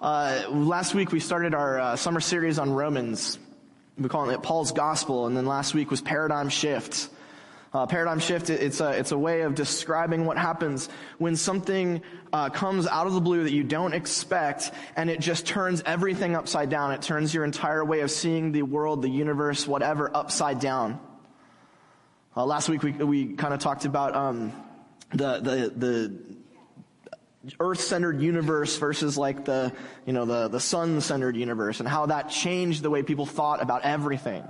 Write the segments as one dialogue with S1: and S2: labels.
S1: Uh, last week we started our uh, summer series on Romans. We call it Paul's Gospel, and then last week was Paradigm Shift. Uh, paradigm shift, it's a, it's a way of describing what happens when something uh, comes out of the blue that you don't expect and it just turns everything upside down. It turns your entire way of seeing the world, the universe, whatever, upside down. Uh, last week we, we kind of talked about um, the, the, the earth-centered universe versus like the, you know, the, the sun-centered universe and how that changed the way people thought about everything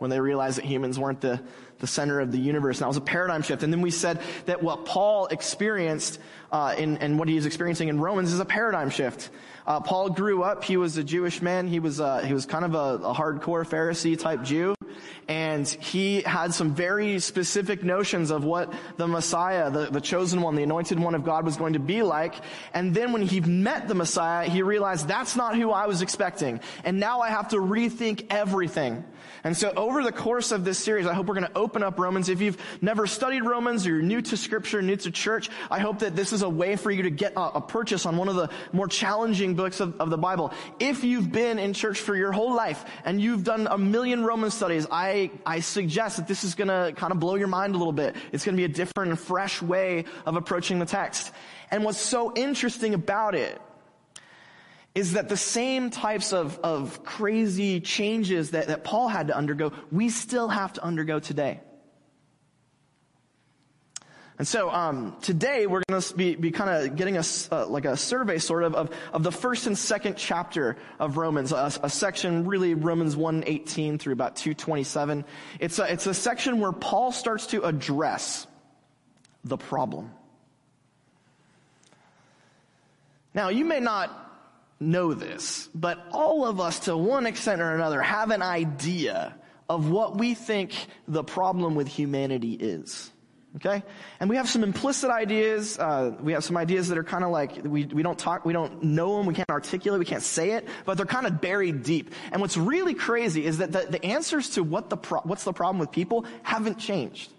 S1: when they realized that humans weren't the, the center of the universe. And that was a paradigm shift. And then we said that what Paul experienced uh, in, and what he is experiencing in Romans is a paradigm shift. Uh, Paul grew up. He was a Jewish man. He was uh, he was kind of a, a hardcore Pharisee type Jew and he had some very specific notions of what the Messiah, the, the chosen one, the anointed one of God was going to be like. And then when he met the Messiah, he realized that's not who I was expecting. And now I have to rethink everything. And so over the course of this series, I hope we're going to open up Romans. If you've never studied Romans or you're new to scripture, new to church, I hope that this is a way for you to get a, a purchase on one of the more challenging books of, of the Bible. If you've been in church for your whole life and you've done a million Roman studies, I, I suggest that this is going to kind of blow your mind a little bit. It's going to be a different and fresh way of approaching the text. And what's so interesting about it is that the same types of, of crazy changes that, that Paul had to undergo, we still have to undergo today. And so um, today we're going to be, be kind of getting a uh, like a survey sort of, of, of the first and second chapter of Romans, a, a section really Romans 1:18 through about 2:27. It's a, it's a section where Paul starts to address the problem. Now you may not know this, but all of us to one extent or another have an idea of what we think the problem with humanity is. Okay? And we have some implicit ideas. Uh, we have some ideas that are kind of like, we, we don't talk, we don't know them, we can't articulate, we can't say it, but they're kind of buried deep. And what's really crazy is that the, the answers to what the pro- what's the problem with people haven't changed.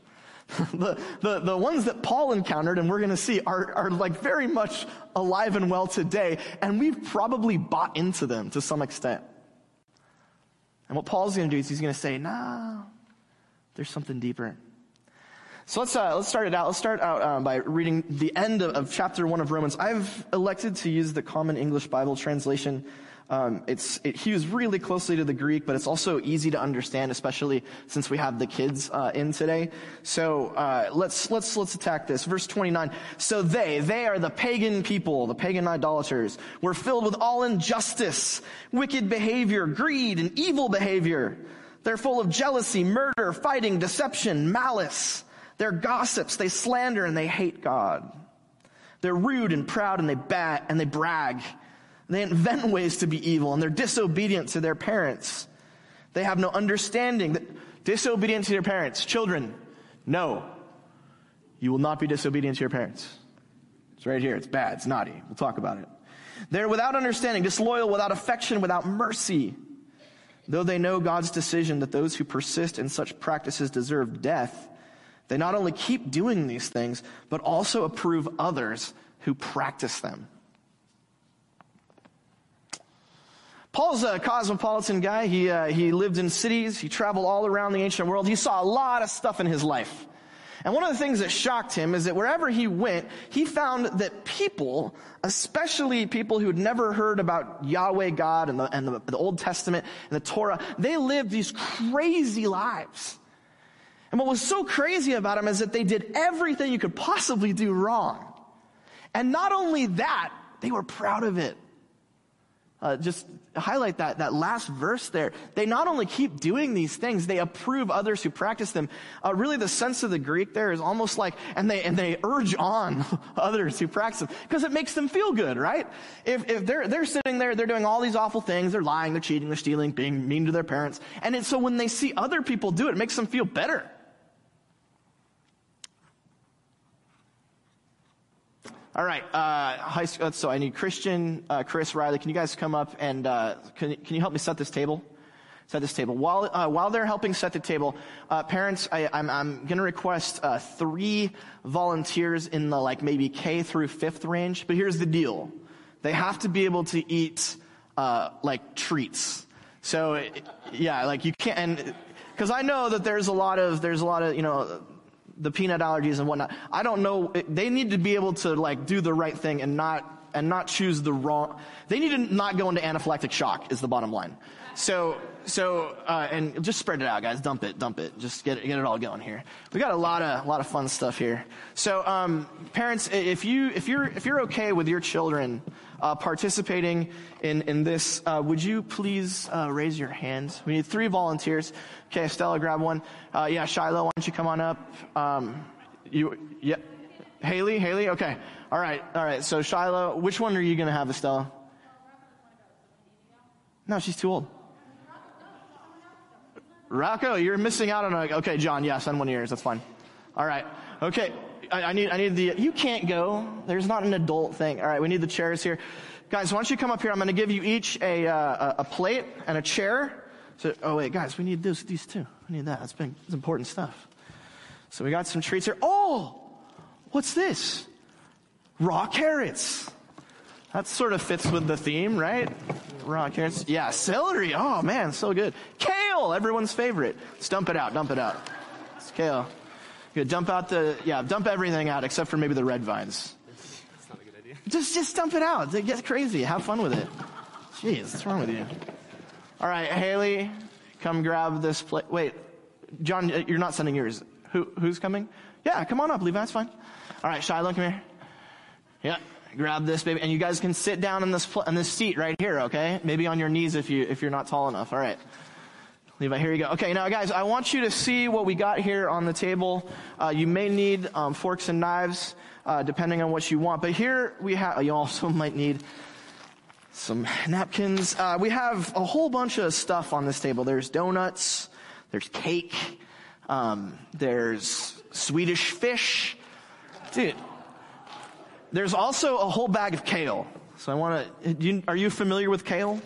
S1: the, the, the ones that Paul encountered and we're going to see are, are like very much alive and well today, and we've probably bought into them to some extent. And what Paul's going to do is he's going to say, nah, there's something deeper. So let's uh, let's start it out. Let's start out uh, by reading the end of, of, chapter one of Romans. I've elected to use the Common English Bible translation. Um, it's it hews really closely to the Greek, but it's also easy to understand, especially since we have the kids uh, in today. So uh, let's let's let's attack this. Verse twenty nine. So they they are the pagan people, the pagan idolaters, were filled with all injustice, wicked behavior, greed, and evil behavior. They're full of jealousy, murder, fighting, deception, malice. They're gossips, they slander, and they hate God. They're rude and proud, and they bat and they brag. They invent ways to be evil, and they're disobedient to their parents. They have no understanding. That, disobedient to their parents. Children, no. You will not be disobedient to your parents. It's right here. It's bad. It's naughty. We'll talk about it. They're without understanding, disloyal, without affection, without mercy. Though they know God's decision that those who persist in such practices deserve death, they not only keep doing these things, but also approve others who practice them. Paul's a cosmopolitan guy. He, uh, he lived in cities. He traveled all around the ancient world. He saw a lot of stuff in his life. And one of the things that shocked him is that wherever he went, he found that people, especially people who had never heard about Yahweh God and the, and the, the Old Testament and the Torah, they lived these crazy lives. And what was so crazy about them is that they did everything you could possibly do wrong. And not only that, they were proud of it. Uh, just highlight that, that last verse there. They not only keep doing these things, they approve others who practice them. Uh, really the sense of the Greek there is almost like, and they, and they urge on others who practice them. Because it makes them feel good, right? If, if they're, they're sitting there, they're doing all these awful things, they're lying, they're cheating, they're stealing, being mean to their parents. And it, so when they see other people do it, it makes them feel better. All right, uh, high school, uh, so I need Christian, uh, Chris, Riley. Can you guys come up and uh, can, can you help me set this table? Set this table. While uh, while they're helping set the table, uh, parents, I, I'm, I'm going to request three volunteers in the like maybe K through fifth range. But here's the deal: they have to be able to eat uh, like treats. So yeah, like you can't, because I know that there's a lot of there's a lot of you know the peanut allergies and whatnot. I don't know. They need to be able to like do the right thing and not and not choose the wrong. They need to not go into anaphylactic shock. Is the bottom line. So so uh, and just spread it out, guys. Dump it, dump it. Just get it, get it all going here. We got a lot of a lot of fun stuff here. So um, parents, if you if you're if you're okay with your children uh, participating in in this, uh, would you please uh, raise your hands? We need three volunteers. Okay, Stella, grab one. Uh, yeah, Shiloh, why don't you come on up? Um, you yeah, Haley, Haley. Okay, all right, all right. So Shiloh, which one are you going to have, Estella? No, she's too old. Rocco, you're missing out on a, okay, John, yeah, send one of yours, that's fine. All right. Okay, I, I, need, I need the, you can't go. There's not an adult thing. All right, we need the chairs here. Guys, why don't you come up here? I'm going to give you each a, uh, a plate and a chair. So, oh wait, guys, we need this, these two. We need that. That's big, that's important stuff. So we got some treats here. Oh, what's this? Raw carrots. That sort of fits with the theme, right? Raw carrots. Yeah, celery. Oh man, so good. Kale, everyone's favorite. Let's dump it out, dump it out. It's kale. Good. Dump out the, yeah, dump everything out except for maybe the red vines. That's not a good idea. Just, just dump it out. Get crazy. Have fun with it. Jeez, what's wrong with you? All right, Haley, come grab this plate. Wait, John, uh, you're not sending yours. Who, who's coming? Yeah, come on up, Levi. It's fine. All right, Shiloh, come here. Yeah grab this baby, and you guys can sit down in this pl- in this seat right here, okay? Maybe on your knees if you if you're not tall enough. All right. Levi, here you go. Okay, now guys, I want you to see what we got here on the table. Uh, you may need um, forks and knives, uh, depending on what you want. But here we have. You also might need some napkins. Uh, we have a whole bunch of stuff on this table. There's donuts. There's cake. Um, there's Swedish fish. Dude, there's also a whole bag of kale. So I want to. Are you familiar with kale?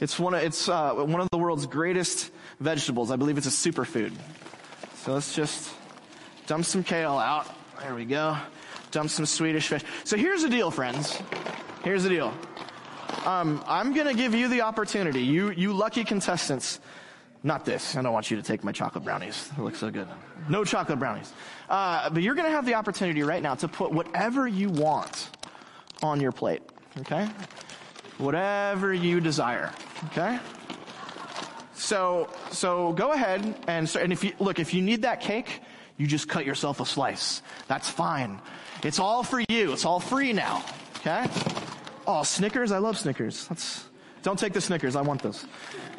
S1: It's one of it's uh, one of the world's greatest vegetables. I believe it's a superfood. So let's just dump some kale out. There we go. Dump some Swedish fish. So here's the deal, friends. Here's the deal. Um, I'm going to give you the opportunity, you you lucky contestants, not this. I don't want you to take my chocolate brownies. They look so good. No chocolate brownies. Uh, but you're going to have the opportunity right now to put whatever you want on your plate. Okay? Whatever you desire. Okay? So, so go ahead and, so, and if you, look, if you need that cake, you just cut yourself a slice. That's fine. It's all for you. It's all free now. Okay? Oh, Snickers. I love Snickers. That's, don't take the Snickers. I want those.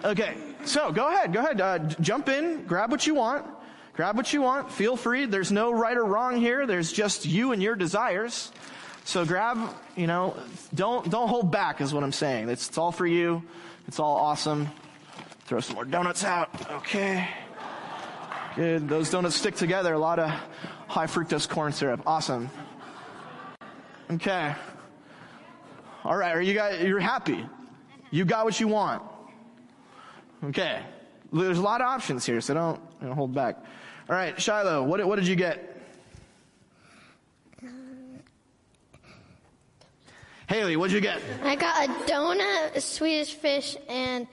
S1: Okay. So go ahead. Go ahead. Uh, jump in. Grab what you want. Grab what you want. Feel free. There's no right or wrong here. There's just you and your desires. So grab, you know, don't, don't hold back is what I'm saying. It's, it's all for you. It's all awesome. Throw some more donuts out. Okay. Good. Those donuts stick together. A lot of high fructose corn syrup. Awesome. Okay. All right. Are you guys, you're happy? You got what you want. Okay. There's a lot of options here, so don't, don't hold back. All right, Shiloh, what, what did you get? Haley, what'd you get?
S2: I got a donut, a Swedish fish, and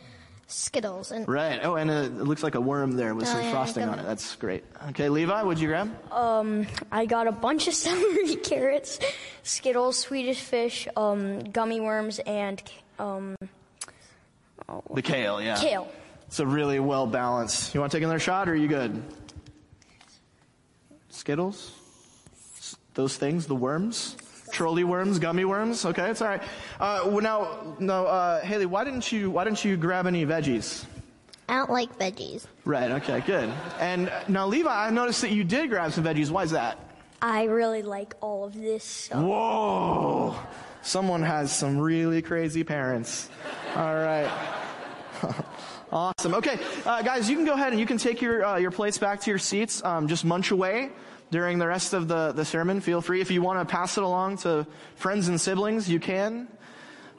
S2: Skittles. And
S1: right. Oh, and it looks like a worm there with oh, some yeah, frosting on it. That's great. Okay, Levi, what'd you grab?
S3: Um, I got a bunch of celery, carrots, Skittles, Swedish fish, um, gummy worms, and um,
S1: oh, the kale. Yeah.
S3: Kale.
S1: It's a really well balanced. You want to take another shot, or are you good? Skittles, those things, the worms. Trolli worms, gummy worms. Okay, it's all right. Uh, now, no, uh, Haley, why didn't you why didn't you grab any veggies?
S2: I don't like veggies.
S1: Right. Okay. Good. And now, Levi, I noticed that you did grab some veggies. Why is that?
S3: I really like all of this. So.
S1: Whoa! Someone has some really crazy parents. All right. awesome. Okay, uh, guys, you can go ahead and you can take your uh, your plates back to your seats. Um, just munch away during the rest of the, the sermon. Feel free. If you want to pass it along to friends and siblings, you can.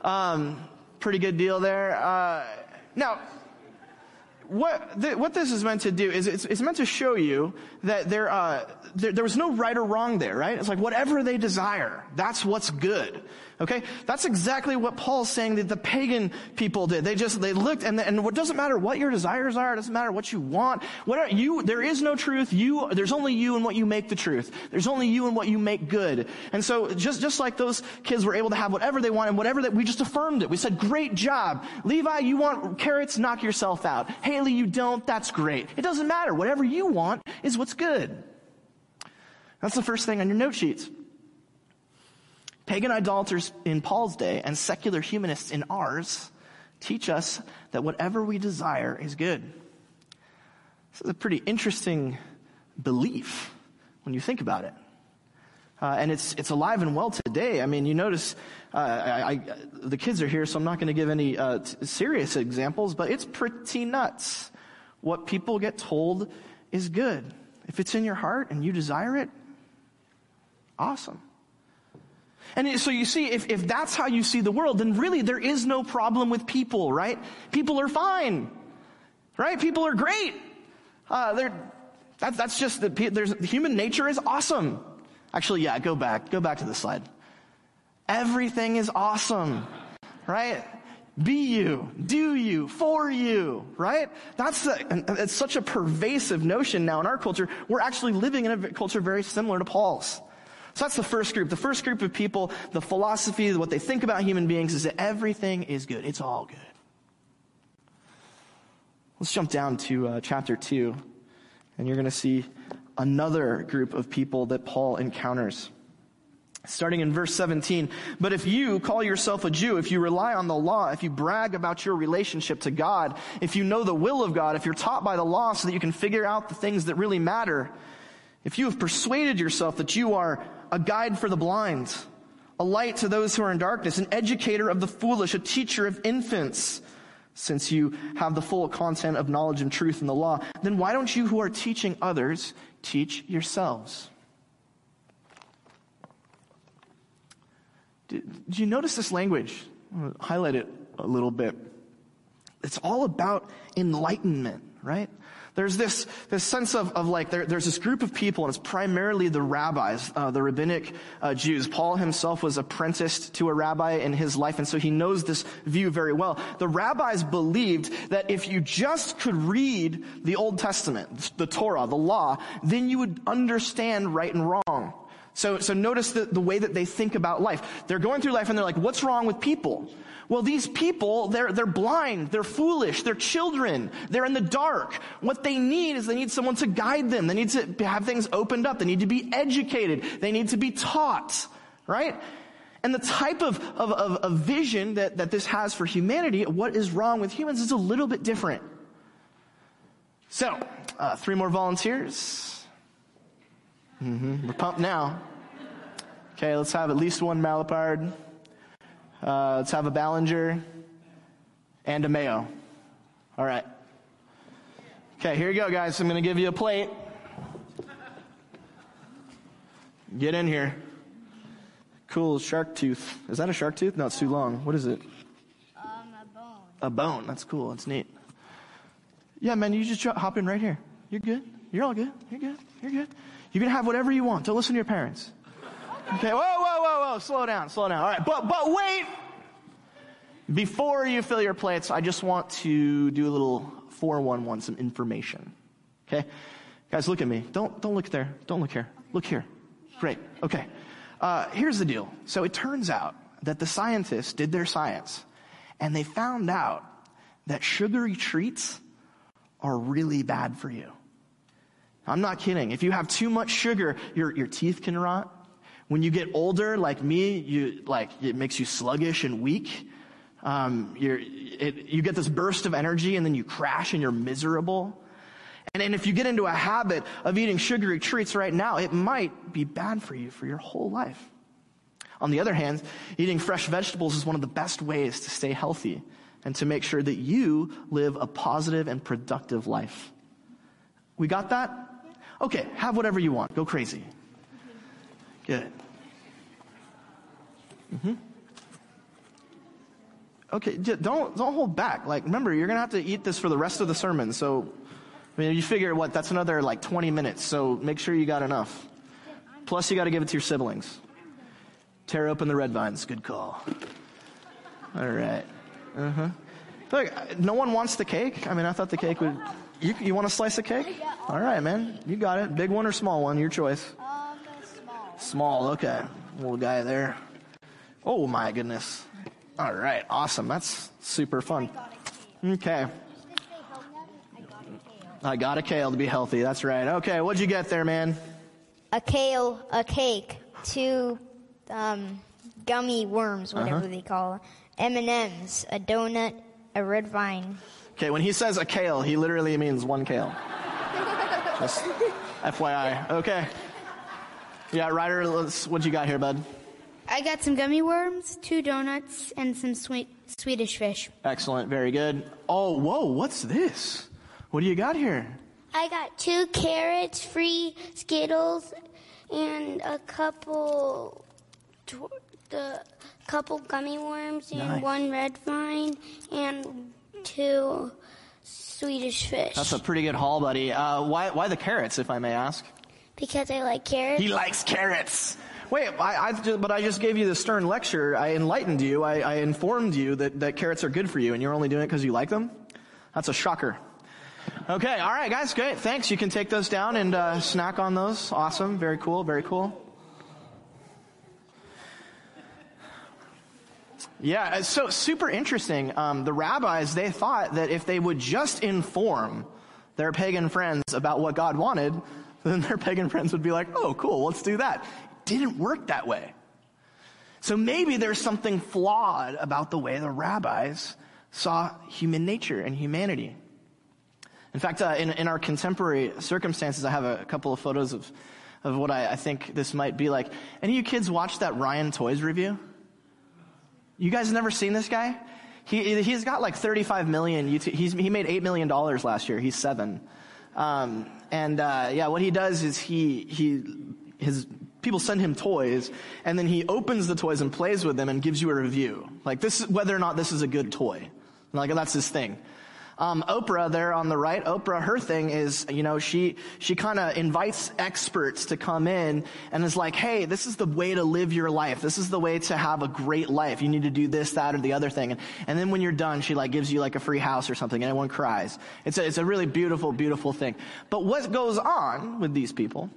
S1: Um, pretty good deal there. Uh, now, what, th- what this is meant to do is it's, it's meant to show you that there, uh, there, there was no right or wrong there, right? It's like whatever they desire, that's what's good. Okay? That's exactly what Paul's saying that the pagan people did. They just, they looked and, and it doesn't matter what your desires are, it doesn't matter what you want. Whatever, you, there is no truth. You, there's only you and what you make the truth. There's only you and what you make good. And so just, just like those kids were able to have whatever they want and whatever that, we just affirmed it. We said, great job. Levi, you want carrots? Knock yourself out. Haley, you don't? That's great. It doesn't matter. Whatever you want is what's good. That's the first thing on your note sheets. Pagan idolaters in Paul's day and secular humanists in ours teach us that whatever we desire is good. This is a pretty interesting belief when you think about it. Uh, and it's, it's alive and well today. I mean, you notice, uh, I, I, the kids are here, so I'm not going to give any uh, t- serious examples, but it's pretty nuts. What people get told is good. If it's in your heart and you desire it, awesome. And so you see, if, if that's how you see the world, then really there is no problem with people, right? People are fine, right? People are great. Uh, they're, that, that's just the, there's, human nature is awesome. Actually, yeah, go back, go back to the slide. Everything is awesome, right? Be you, do you, for you, right? That's the, it's such a pervasive notion now in our culture. We're actually living in a culture very similar to Paul's. So that's the first group. The first group of people, the philosophy, what they think about human beings is that everything is good. It's all good. Let's jump down to uh, chapter 2, and you're going to see another group of people that Paul encounters. Starting in verse 17, but if you call yourself a Jew, if you rely on the law, if you brag about your relationship to God, if you know the will of God, if you're taught by the law so that you can figure out the things that really matter, if you have persuaded yourself that you are a guide for the blind, a light to those who are in darkness, an educator of the foolish, a teacher of infants, since you have the full content of knowledge and truth in the law, then why don't you who are teaching others teach yourselves? Did, you notice this language? highlight it a little bit. It's all about enlightenment, right? There's this, this sense of, of like, there, there's this group of people, and it's primarily the rabbis, uh, the rabbinic uh, Jews. Paul himself was apprenticed to a rabbi in his life, and so he knows this view very well. The rabbis believed that if you just could read the Old Testament, the Torah, the law, then you would understand right and wrong. So, so notice the, the way that they think about life. They're going through life and they're like, what's wrong with people? Well, these people, they're, they're blind, they're foolish, they're children, they're in the dark. What they need is they need someone to guide them. They need to have things opened up. They need to be educated. They need to be taught, right? And the type of, of, of, of vision that, that this has for humanity, what is wrong with humans, is a little bit different. So, uh, three more volunteers. Mm-hmm. We're pumped now. Okay, let's have at least one Malapard. Uh, let's have a Ballinger and a Mayo. All right. Okay, here you go, guys. I'm going to give you a plate. Get in here. Cool shark tooth. Is that a shark tooth? No, it's too long. What is it?
S2: Um, a bone.
S1: A bone. That's cool. That's neat. Yeah, man, you just hop in right here. You're good. You're all good. You're good. You're good. You can have whatever you want. Don't listen to your parents. Okay, whoa, whoa, whoa, whoa, slow down, slow down. All right, but, but wait! Before you fill your plates, I just want to do a little 411, some information. Okay? Guys, look at me. Don't, don't look there. Don't look here. Look here. Great. Okay. Uh, here's the deal. So it turns out that the scientists did their science, and they found out that sugary treats are really bad for you. I'm not kidding. If you have too much sugar, your, your teeth can rot. When you get older, like me, you, like, it makes you sluggish and weak. Um, it, you get this burst of energy and then you crash and you're miserable. And, and if you get into a habit of eating sugary treats right now, it might be bad for you for your whole life. On the other hand, eating fresh vegetables is one of the best ways to stay healthy and to make sure that you live a positive and productive life. We got that? Okay, have whatever you want. Go crazy. Good. Mm-hmm. Okay, don't don't hold back. Like, remember, you're gonna have to eat this for the rest of the sermon. So, I mean, you figure what? That's another like 20 minutes. So make sure you got enough. Plus, you got to give it to your siblings. Tear open the red vines. Good call. All right. Uh huh. Look, no one wants the cake. I mean, I thought the cake would. You you want a slice of cake? Yeah, All right, man. You got it. Big one or small one? Your choice.
S2: Um, small.
S1: Small. Okay. Little guy there. Oh my goodness. All right. Awesome. That's super fun. Okay. I got a kale to be healthy. That's right. Okay. What'd you get there, man?
S4: a kale, a cake, two um, gummy worms, whatever
S1: Uh-huh.
S4: they call it, M&Ms, a donut, a red vine.
S1: Okay. When he says a kale, he literally means one kale. Just FYI. Okay. Yeah, Ryder, what you got here, bud?
S5: I got some gummy worms, two donuts, and some sweet Swedish fish.
S1: Excellent. Very good. Oh, whoa. What's this? What do you got here?
S2: I got two carrots, free Skittles, and a couple, tw- the couple gummy worms, and
S1: Nice.
S2: one red vine, and two Swedish fish.
S1: That's a pretty good haul, buddy. Uh, why, why the carrots, if I may ask?
S2: because I like carrots.
S1: He likes carrots. Wait, I, I just, but I just gave you the stern lecture. I enlightened you. I, I informed you that, that carrots are good for you, and you're only doing it because you like them? That's a shocker. Okay, all right, guys, great. Thanks. You can take those down and uh, snack on those. Awesome. Very cool. Very cool. Yeah, it's so super interesting. Um, the rabbis they thought that if they would just inform their pagan friends about what God wanted, then their pagan friends would be like, "Oh, cool, let's do that." Didn't work that way. So maybe there's something flawed about the way the rabbis saw human nature and humanity. In fact, uh, in, in our contemporary circumstances, I have a, couple of photos of, of what I, I think this might be like. Any of you kids watch that Ryan Toys review? You guys never seen this guy? He, he's got like 35 million YouTube, he's, he made $8 million last year. He's seven. Um, and, uh, yeah, what he does is he, he, his, people send him toys and then he opens the toys and plays with them and gives you a review. Like this whether or not this is a good toy. Like that's his thing. Um, Oprah there on the right, Oprah, her thing is, you know, she, she kind of invites experts to come in and is like, hey, this is the way to live your life. This is the way to have a great life. You need to do this, that, or the other thing. And, and then when you're done, she like gives you like a free house or something and everyone cries. It's a, it's a really beautiful, beautiful thing. But what goes on with these people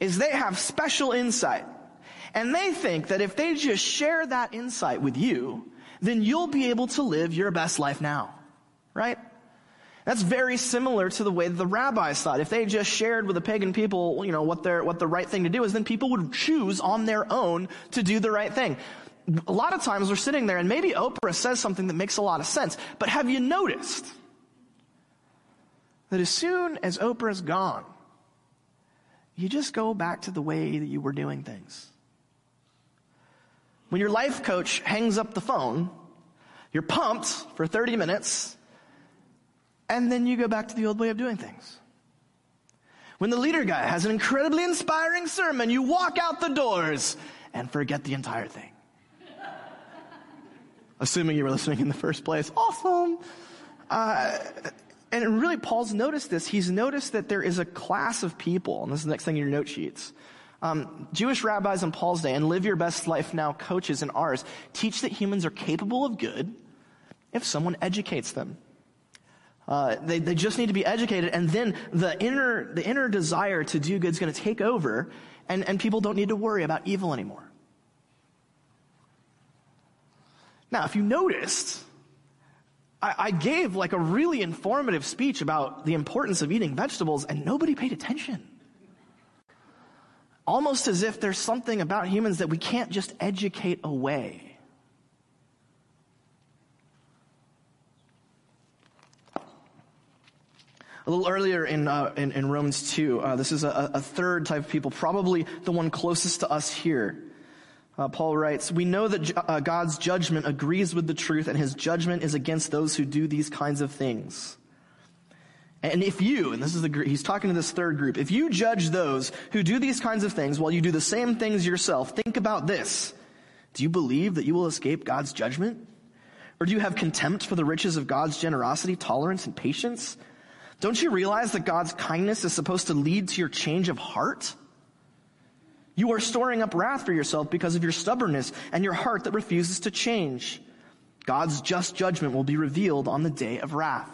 S1: is they have special insight. And they think that if they just share that insight with you, then you'll be able to live your best life now. Right? That's very similar to the way the rabbis thought. If they just shared with the pagan people, you know, what their, what the right thing to do is, then people would choose on their own to do the right thing. A lot of times we're sitting there and maybe Oprah says something that makes a lot of sense, but have you noticed that as soon as Oprah's gone, you just go back to the way that you were doing things? When your life coach hangs up the phone, you're pumped for 30 minutes, and then you go back to the old way of doing things. When the leader guy has an incredibly inspiring sermon, you walk out the doors and forget the entire thing. Assuming you were listening in the first place. Awesome. Uh, and really, Paul's noticed this. He's noticed that there is a class of people, and this is the next thing in your note sheets. Um, Jewish rabbis in Paul's day and Live Your Best Life Now coaches in ours teach that humans are capable of good if someone educates them. Uh, they, they just need to be educated, and then the inner, the inner desire to do good is going to take over, and, and people don't need to worry about evil anymore. Now, if you noticed, I, I gave like a really informative speech about the importance of eating vegetables, and nobody paid attention. Almost as if there's something about humans that we can't just educate away. A little earlier in, uh, in, in, Romans 2, uh, this is a, a, third type of people, probably the one closest to us here. Uh, Paul writes, We know that ju- uh, God's judgment agrees with the truth, and his judgment is against those who do these kinds of things. And if you, and this is the, he's talking to this third group, if you judge those who do these kinds of things while you do the same things yourself, think about this. Do you believe that you will escape God's judgment? Or do you have contempt for the riches of God's generosity, tolerance, and patience? Don't you realize that God's kindness is supposed to lead to your change of heart? You are storing up wrath for yourself because of your stubbornness and your heart that refuses to change. God's just judgment will be revealed on the day of wrath.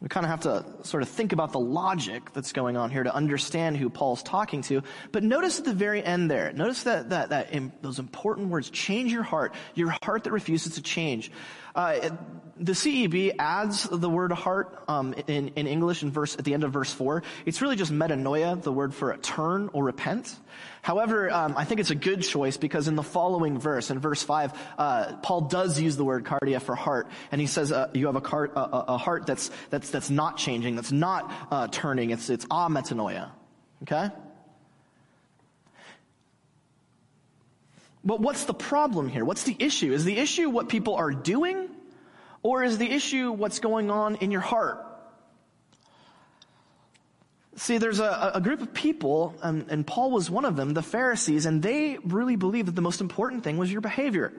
S1: We kind of have to sort of think about the logic that's going on here to understand who Paul's talking to. But notice at the very end there, notice that, that, that in those important words, change your heart, your heart that refuses to change. Uh, the CEB adds the word heart um, in, in English in verse at the end of verse four. It's really just metanoia, the word for turn or repent. However, um, I think it's a good choice because in the following verse, in verse five, uh, Paul does use the word cardia for heart, and he says uh, you have a, a, a, heart that's that's that's not changing, that's not uh, turning. It's it's a metanoia. Okay. But what's the problem here? What's the issue? Is the issue what people are doing? Or is the issue what's going on in your heart? See, there's a, a group of people, and, and Paul was one of them, the Pharisees, and they really believed that the most important thing was your behavior.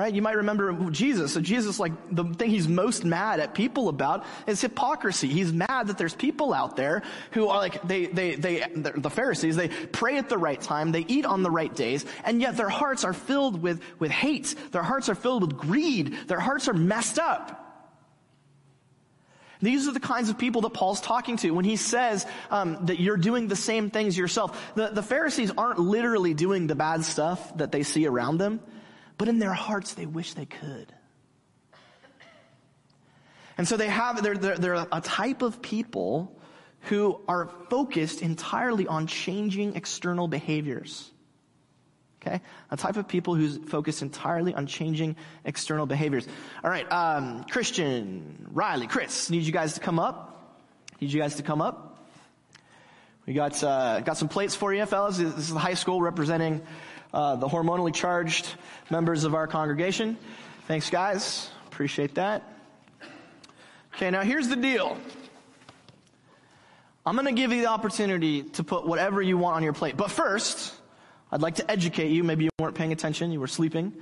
S1: Right? You might remember Jesus. So Jesus, like, the thing he's most mad at people about is hypocrisy. He's mad that there's people out there who are like, they, they, they, the Pharisees, they pray at the right time, they eat on the right days, and yet their hearts are filled with, with hate. Their hearts are filled with greed. Their hearts are messed up. These are the kinds of people that Paul's talking to when he says um, that you're doing the same things yourself. The, the Pharisees aren't literally doing the bad stuff that they see around them but in their hearts they wish they could. And so they have, they're, they're, they're a type of people who are focused entirely on changing external behaviors. Okay? A type of people who's focused entirely on changing external behaviors. All right, um, Christian, Riley, Chris, need you guys to come up. Need you guys to come up. We got, uh, got some plates for you, fellas. This is high school representing uh, the hormonally charged members of our congregation. Thanks, guys. Appreciate that. Okay, now here's the deal. I'm going to give you the opportunity to put whatever you want on your plate. But first, I'd like to educate you. Maybe you weren't paying attention, you were sleeping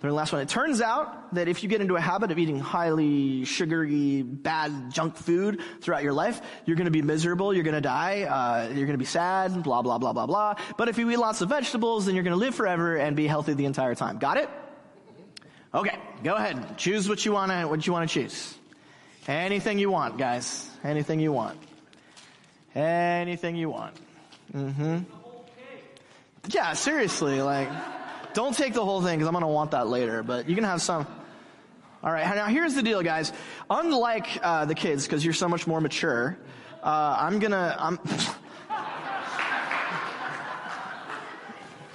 S1: during the last one. It turns out that if you get into a habit of eating highly sugary, bad junk food throughout your life, you're going to be miserable, you're going to die, uh, you're going to be sad, blah, blah, blah, blah, blah. But if you eat lots of vegetables, then you're going to live forever and be healthy the entire time. Got it? Okay, go ahead. Choose what you want to, what you want to choose. Anything you want, guys. Anything you want. Anything you want. Mm-hmm. Yeah, seriously, like, don't take the whole thing because I'm going to want that later, but you can have some. All right, now here's the deal, guys. Unlike uh, the kids, because you're so much more mature, uh, I'm gonna. I'm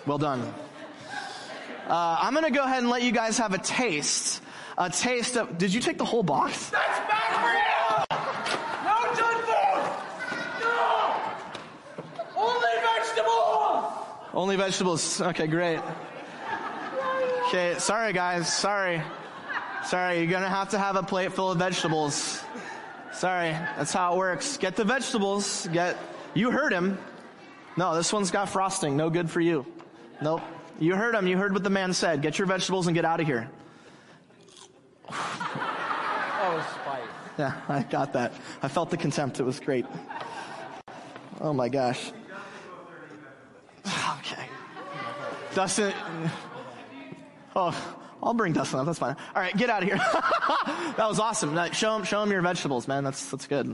S1: well done. Uh, I'm gonna go ahead and let you guys have a taste. A taste of. Did you take the whole box?
S6: That's bad for you! No junk food! No! Only vegetables!
S1: Only vegetables. Okay, great. Okay, sorry guys, sorry. Sorry, you're gonna have to have a plate full of vegetables. Sorry, that's how it works. Get the vegetables, get, you heard him. No, this one's got frosting, no good for you. Nope. You heard him, you heard what the man said. Get your vegetables and get out of here.
S6: Oh, spite.
S1: Yeah, I got that. I felt the contempt, it was great. Oh my gosh. Okay. Dustin, Oh, I'll bring Dustin up. That's fine. All right, get out of here. that was awesome. Show him, show him your vegetables, man. That's that's good.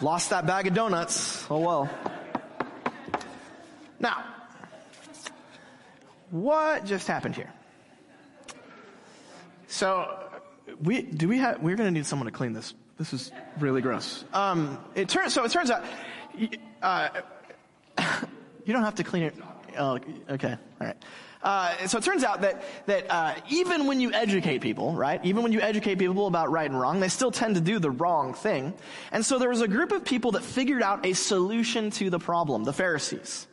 S1: Lost that bag of donuts. Oh well. Now, what just happened here? So, we do we have? We're going to need someone to clean this. This is really gross. Um, it turns so it turns out. Uh, you don't have to clean it. Oh, okay. All right. Uh, so it turns out that that uh, even when you educate people, right, even when you educate people about right and wrong, they still tend to do the wrong thing. And so there was a group of people that figured out a solution to the problem, the Pharisees.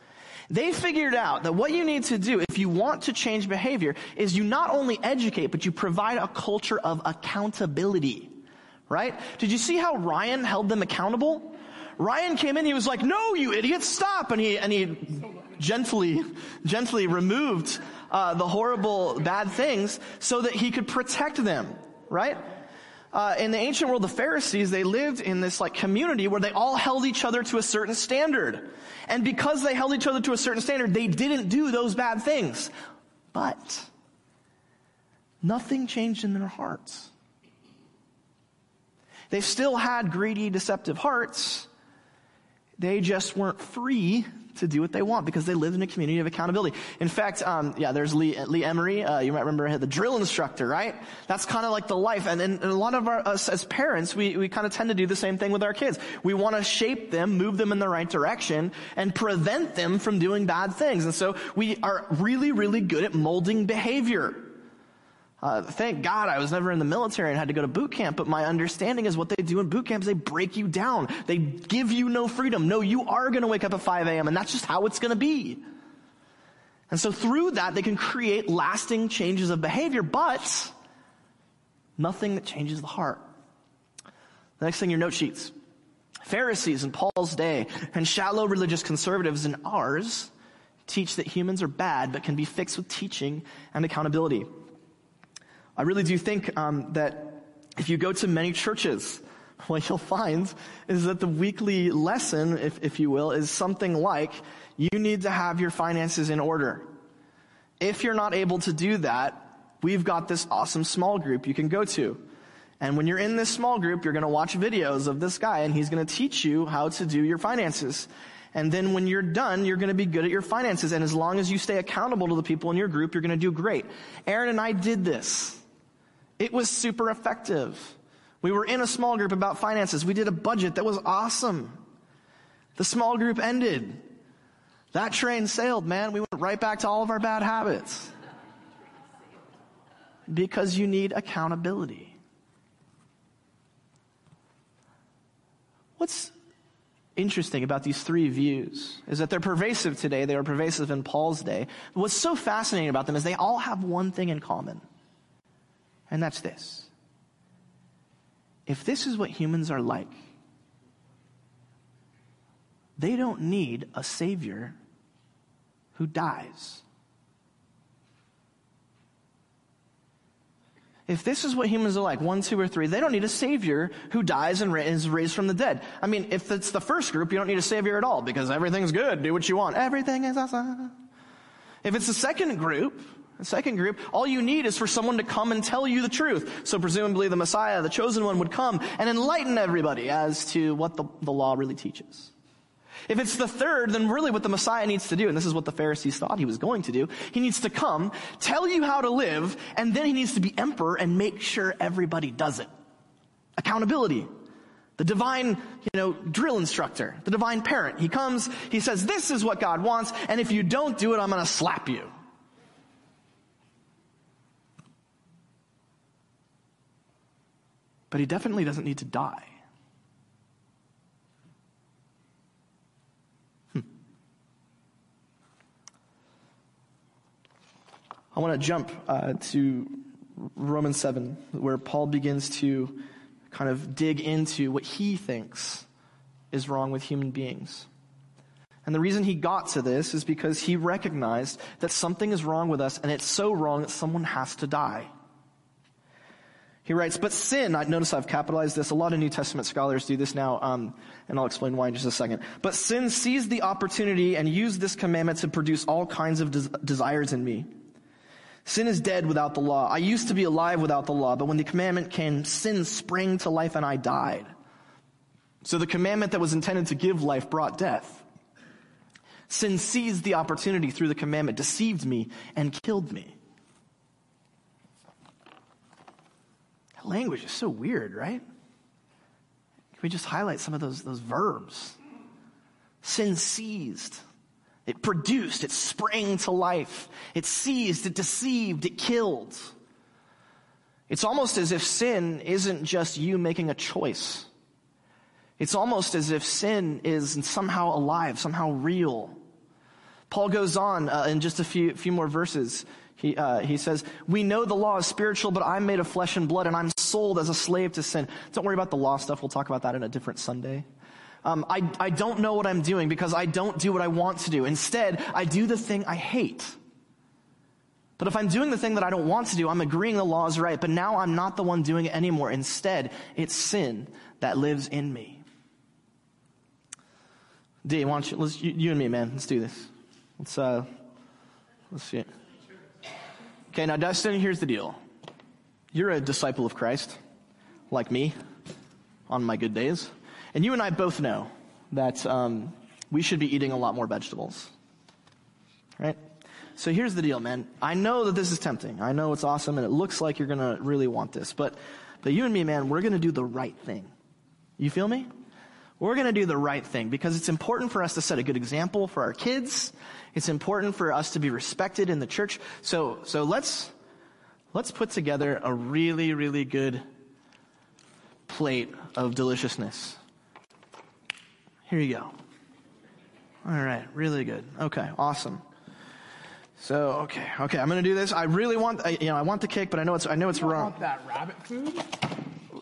S1: They figured out that what you need to do if you want to change behavior is you not only educate, but you provide a culture of accountability. Right? Did you see how Ryan held them accountable? Ryan came in, he was like, no, you idiots, stop. And he, and he gently, gently removed uh, the horrible, bad things so that he could protect them, right? Uh, in the ancient world, the Pharisees, they lived in this like community where they all held each other to a certain standard. And because they held each other to a certain standard, they didn't do those bad things. But nothing changed in their hearts. They still had greedy, deceptive hearts. They just weren't free to do what they want because they live in a community of accountability. In fact, um, yeah, there's Lee, Lee Ermey. Uh, you might remember the drill instructor, right? That's kind of like the life. And, and, a lot of our, us as parents, we, we kind of tend to do the same thing with our kids. We want to shape them, move them in the right direction, and prevent them from doing bad things. And so we are really, really good at molding behavior. Uh, thank God I was never in the military and had to go to boot camp, but my understanding is what they do in boot camps, they break you down. They give you no freedom. No, you are going to wake up at 5 a.m. and that's just how it's going to be. And so through that, they can create lasting changes of behavior, but nothing that changes the heart. The next thing, your note sheets. Pharisees in Paul's day and shallow religious conservatives in ours teach that humans are bad but can be fixed with teaching and accountability. I really do think um, that if you go to many churches, what you'll find is that the weekly lesson, if, if you will, is something like you need to have your finances in order. If you're not able to do that, we've got this awesome small group you can go to. And when you're in this small group, you're going to watch videos of this guy and he's going to teach you how to do your finances. And then when you're done, you're going to be good at your finances. And as long as you stay accountable to the people in your group, you're going to do great. Aaron and I did this. It was super effective. We were in a small group about finances. We did a budget that was awesome. The small group ended. That train sailed, man. We went right back to all of our bad habits. Because you need accountability. What's interesting about these three views is that they're pervasive today. They were pervasive in Paul's day. What's so fascinating about them is they all have one thing in common. And that's this. If this is what humans are like, they don't need a savior who dies. If this is what humans are like, one, two, or three, they don't need a savior who dies and is raised from the dead. I mean, if it's the first group, you don't need a savior at all because everything's good. Do what you want. Everything is awesome. If it's the second group, the second group, all you need is for someone to come and tell you the truth. So presumably the Messiah, the chosen one, would come and enlighten everybody as to what the, the law really teaches. If it's the third, then really what the Messiah needs to do, and this is what the Pharisees thought he was going to do, he needs to come, tell you how to live, and then he needs to be emperor and make sure everybody does it. Accountability. The divine, you know, drill instructor, the divine parent. He comes, he says, this is what God wants, and if you don't do it, I'm gonna slap you. But he definitely doesn't need to die. Hmm. I want to jump uh, to Romans 7, where Paul begins to kind of dig into what he thinks is wrong with human beings. And the reason he got to this is because he recognized that something is wrong with us, and it's so wrong that someone has to die. He writes, but sin, I notice I've capitalized this. A lot of New Testament scholars do this now, um, and I'll explain why in just a second. But sin seized the opportunity and used this commandment to produce all kinds of des- desires in me. Sin is dead without the law. I used to be alive without the law, but when the commandment came, sin sprang to life and I died. So the commandment that was intended to give life brought death. Sin seized the opportunity through the commandment, deceived me, and killed me. Language is so weird, right? Can we just highlight some of those, those verbs? Sin seized. It produced, it sprang to life. It seized, it deceived, it killed. It's almost as if sin isn't just you making a choice. It's almost as if sin is somehow alive, somehow real. Paul goes on uh, in just a few, few more verses. He, uh, he says, We know the law is spiritual, but I'm made of flesh and blood, and I'm sold as a slave to sin. Don't worry about the law stuff. We'll talk about that in a different Sunday. Um, I, I don't know what I'm doing because I don't do what I want to do. Instead, I do the thing I hate. But if I'm doing the thing that I don't want to do, I'm agreeing the law is right, but now I'm not the one doing it anymore. Instead, it's sin that lives in me. D, why don't you, let's, you, you and me, man, let's do this. Let's, uh, let's see it. Okay, now Dustin, here's the deal. You're a disciple of Christ, like me, on my good days. And you and I both know that um, we should be eating a lot more vegetables. Right? So here's the deal, man. I know that this is tempting. I know it's awesome and it looks like you're gonna really want this. But, but you and me, man, we're gonna do the right thing. You feel me? We're gonna do the right thing because it's important for us to set a good example for our kids. It's important for us to be respected in the church. So, so let's, let's put together a really, really good plate of deliciousness. Here you go. All right, really good. Okay, awesome. So, okay, okay, I'm gonna do this. I really want, I, you know, I want the cake, but I know it's, I know it's
S6: You
S1: wrong.
S6: want that rabbit food?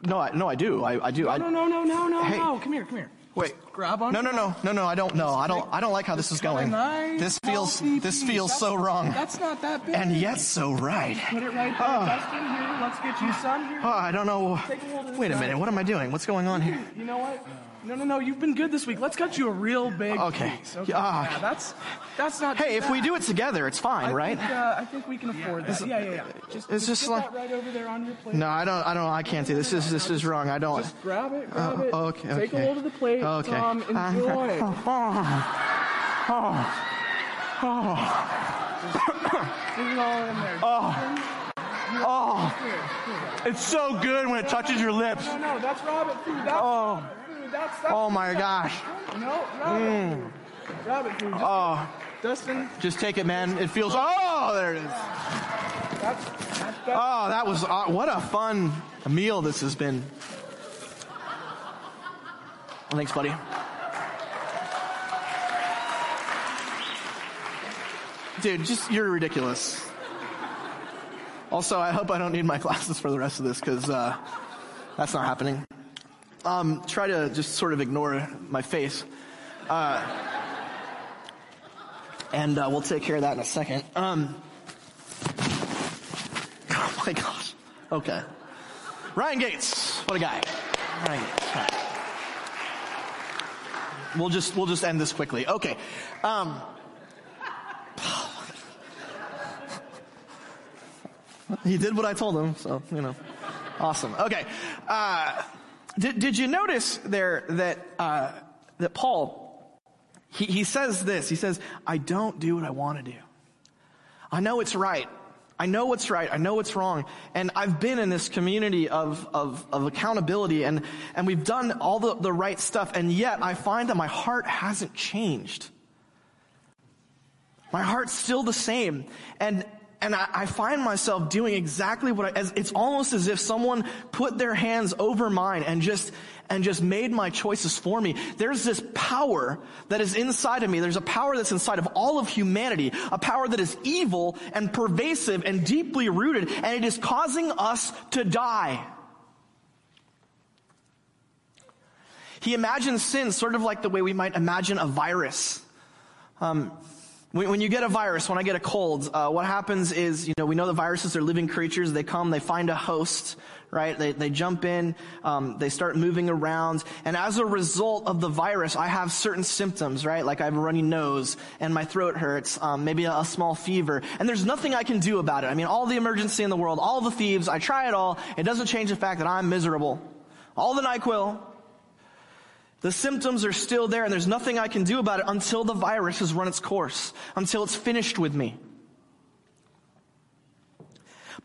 S1: No, I, no, I do. I, I do. I,
S6: No, no, no, no, no,
S1: Hey.
S6: no. Come here, come here.
S1: Wait.
S6: Grab on.
S1: No, no, no, no, no. I don't. No, I don't. I don't like how this is going.
S6: Nice,
S1: This feels. This feels
S6: That's-
S1: so wrong,
S6: That's not that big.
S1: and yet so right.
S6: Put it right there, ah. Dustin. Here, let's get you some. Here.
S1: Oh, I don't know.
S6: Take a hold of this
S1: Wait a minute. What am I doing? What's going on here?
S6: You know what? No, no, no. You've been good this week. Let's cut you a real big
S1: Okay.
S6: piece. Okay.
S1: Ah.
S6: Yeah, that's that's not.
S1: Hey, if we do it together, it's fine,
S6: I
S1: right?
S6: Think, uh, I think we can afford that. Yeah, yeah, yeah. Just,
S1: It's
S6: just,
S1: just like-
S6: that right over there on your plate.
S1: No, I don't. I don't. I can't do this. This this is wrong. I don't.
S6: Just grab it, grab it.
S1: Oh, okay,
S6: Take
S1: okay.
S6: a hold of the plate.
S1: Okay.
S6: Tom, enjoy. Stick it all in there.
S1: Oh, it's so good when it touches your lips.
S6: No, no, that's rabbit food. That's
S1: Oh.
S6: That's, that's
S1: Oh my gosh.
S6: No, rabbit food. Rabbit food. Just,
S1: Oh,
S6: Dustin,
S1: just take it, man. It feels. Oh, there it is.
S6: that's, that's
S1: Oh, that was uh, what a fun meal this has been. Thanks, buddy. Dude, just you're ridiculous. Also, I hope I don't need my glasses for the rest of this because uh, that's not happening. Um, try to just sort of ignore my face, uh, and uh, we'll take care of that in a second. Um, Oh my gosh. Okay. Ryan Gates. What a guy. Ryan Gates. We'll just we'll just end this quickly. Okay. Um, he did what I told him, so you know, awesome. Okay. Uh, did did you notice there that uh, that Paul he he says this? He says, "I don't do what I want to do. I know it's right." I know what's right. I know what's wrong. And I've been in this community of, of, of accountability and, and we've done all the, the right stuff. And yet I find that my heart hasn't changed. My heart's still the same. And, and I, I find myself doing exactly what I, as, it's almost as if someone put their hands over mine and just, and just made my choices for me. There's this power that is inside of me. There's a power that's inside of all of humanity, a power that is evil and pervasive and deeply rooted, and it is causing us to die. He imagines sin sort of like the way we might imagine a virus. Um, when, when you get a virus, when I get a cold, uh, what happens is, you know, we know the viruses are living creatures. They come, they find a host, right? They, they jump in, um, they start moving around, and as a result of the virus, I have certain symptoms, right? Like I have a runny nose, and my throat hurts, um, maybe a, a small fever, and there's nothing I can do about it. I mean, all the Emergen-C in the world, all the thieves, I try it all. It doesn't change the fact that I'm miserable. All the NyQuil, the symptoms are still there and there's nothing I can do about it until the virus has run its course, until it's finished with me.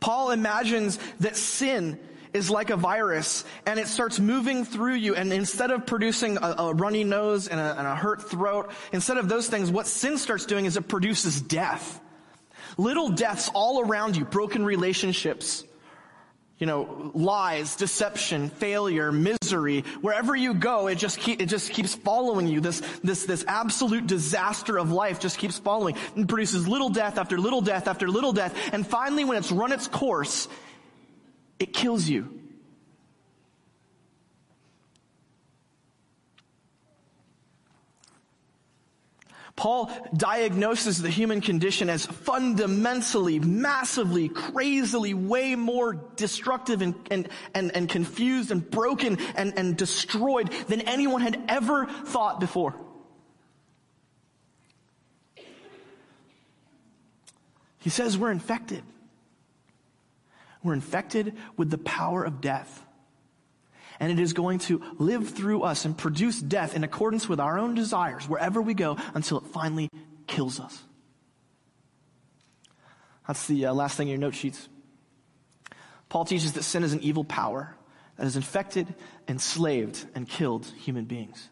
S1: Paul imagines that sin is like a virus and it starts moving through you and instead of producing a, a runny nose and a, and a hurt throat, instead of those things, what sin starts doing is it produces death. Little deaths all around you, broken relationships, you know, lies, deception, failure, misery. Wherever you go, it just keep, it just keeps following you. This, this, this absolute disaster of life just keeps following and produces little death after little death after little death. And finally, when it's run its course, it kills you. Paul diagnoses the human condition as fundamentally, massively, crazily, way more destructive and, and, and, and confused and broken and, and destroyed than anyone had ever thought before. He says we're infected. We're infected with the power of death and it is going to live through us and produce death in accordance with our own desires wherever we go until it finally kills us. That's the uh, last thing in your note sheets. Paul teaches that sin is an evil power that has infected, enslaved, and killed human beings.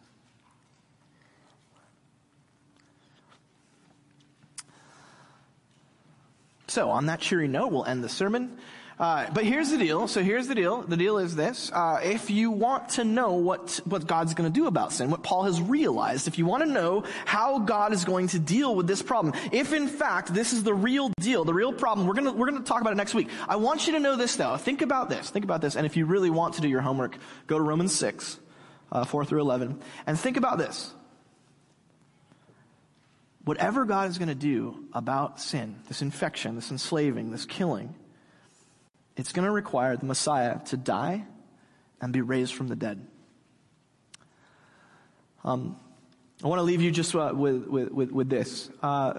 S1: So, on that cheery note, we'll end the sermon. Uh, but here's the deal. So here's the deal. The deal is this. Uh, if you want to know what, what God's going to do about sin, what Paul has realized, if you want to know how God is going to deal with this problem, if in fact this is the real deal, the real problem, we're going to, we're going to talk about it next week. I want you to know this though. Think about this. Think about this. And if you really want to do your homework, go to Romans 6, uh, 4 through 11, and think about this. Whatever God is going to do about sin, this infection, this enslaving, this killing, it's going to require the Messiah to die and be raised from the dead. Um, I want to leave you just uh, with, with, with, this. Uh,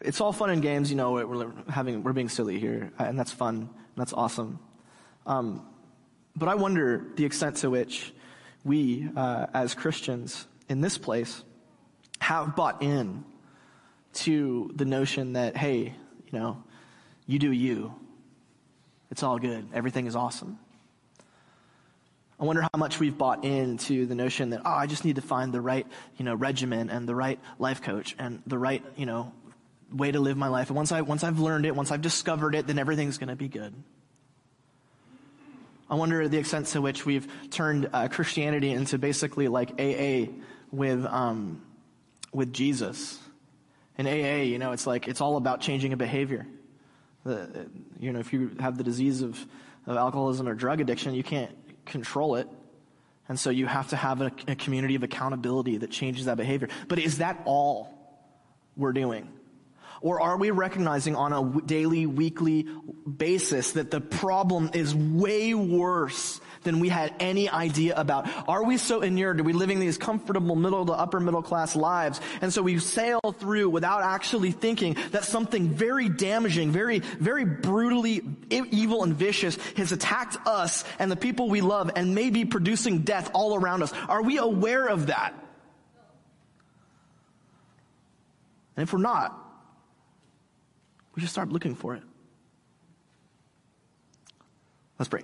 S1: it's all fun and games, you know, we're having, we're being silly here, and that's fun, and that's awesome. Um, but I wonder the extent to which we, uh, as Christians in this place, have bought in to the notion that, hey, you know, you do you, it's all good. Everything is awesome. I wonder how much we've bought into the notion that, oh, I just need to find the right, you know, regimen and the right life coach and the right, you know, way to live my life. And once I, once I've learned it, once I've discovered it, then everything's going to be good. I wonder the extent to which we've turned uh, Christianity into basically like AA with, um, with Jesus. In AA, you know, it's like, it's all about changing a behavior. The, you know, if you have the disease of, of alcoholism or drug addiction, you can't control it. And so you have to have a, a community of accountability that changes that behavior. But is that all we're doing? Or are we recognizing on a daily, weekly basis that the problem is way worse than we had any idea about? Are we so inured? Are we living these comfortable middle to upper middle class lives? And so we sail through without actually thinking that something very damaging, very, very brutally evil and vicious has attacked us and the people we love and may be producing death all around us. Are we aware of that? And if we're not, we should start looking for it. Let's pray.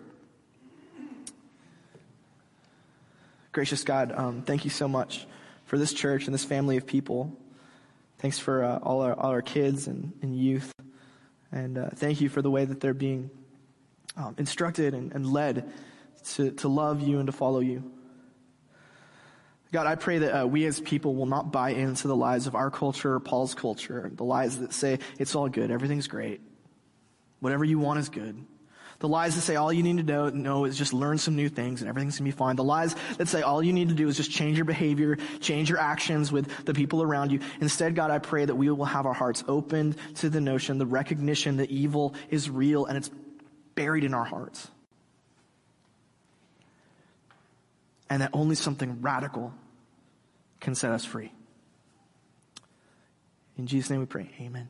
S1: Gracious God, um, thank you so much for this church and this family of people. Thanks for uh, all, our, all our kids and, and youth. And uh, thank you for the way that they're being um, instructed and, and led to, to love you and to follow you. God, I pray that uh, we as people will not buy into the lies of our culture or Paul's culture, the lies that say it's all good, everything's great, whatever you want is good. The lies that say all you need to know, is just learn some new things and everything's gonna be fine. The lies that say all you need to do is just change your behavior, change your actions with the people around you. Instead, God, I pray that we will have our hearts opened to the notion, the recognition that evil is real and it's buried in our hearts. and that only something radical can set us free. In Jesus' name we pray. Amen.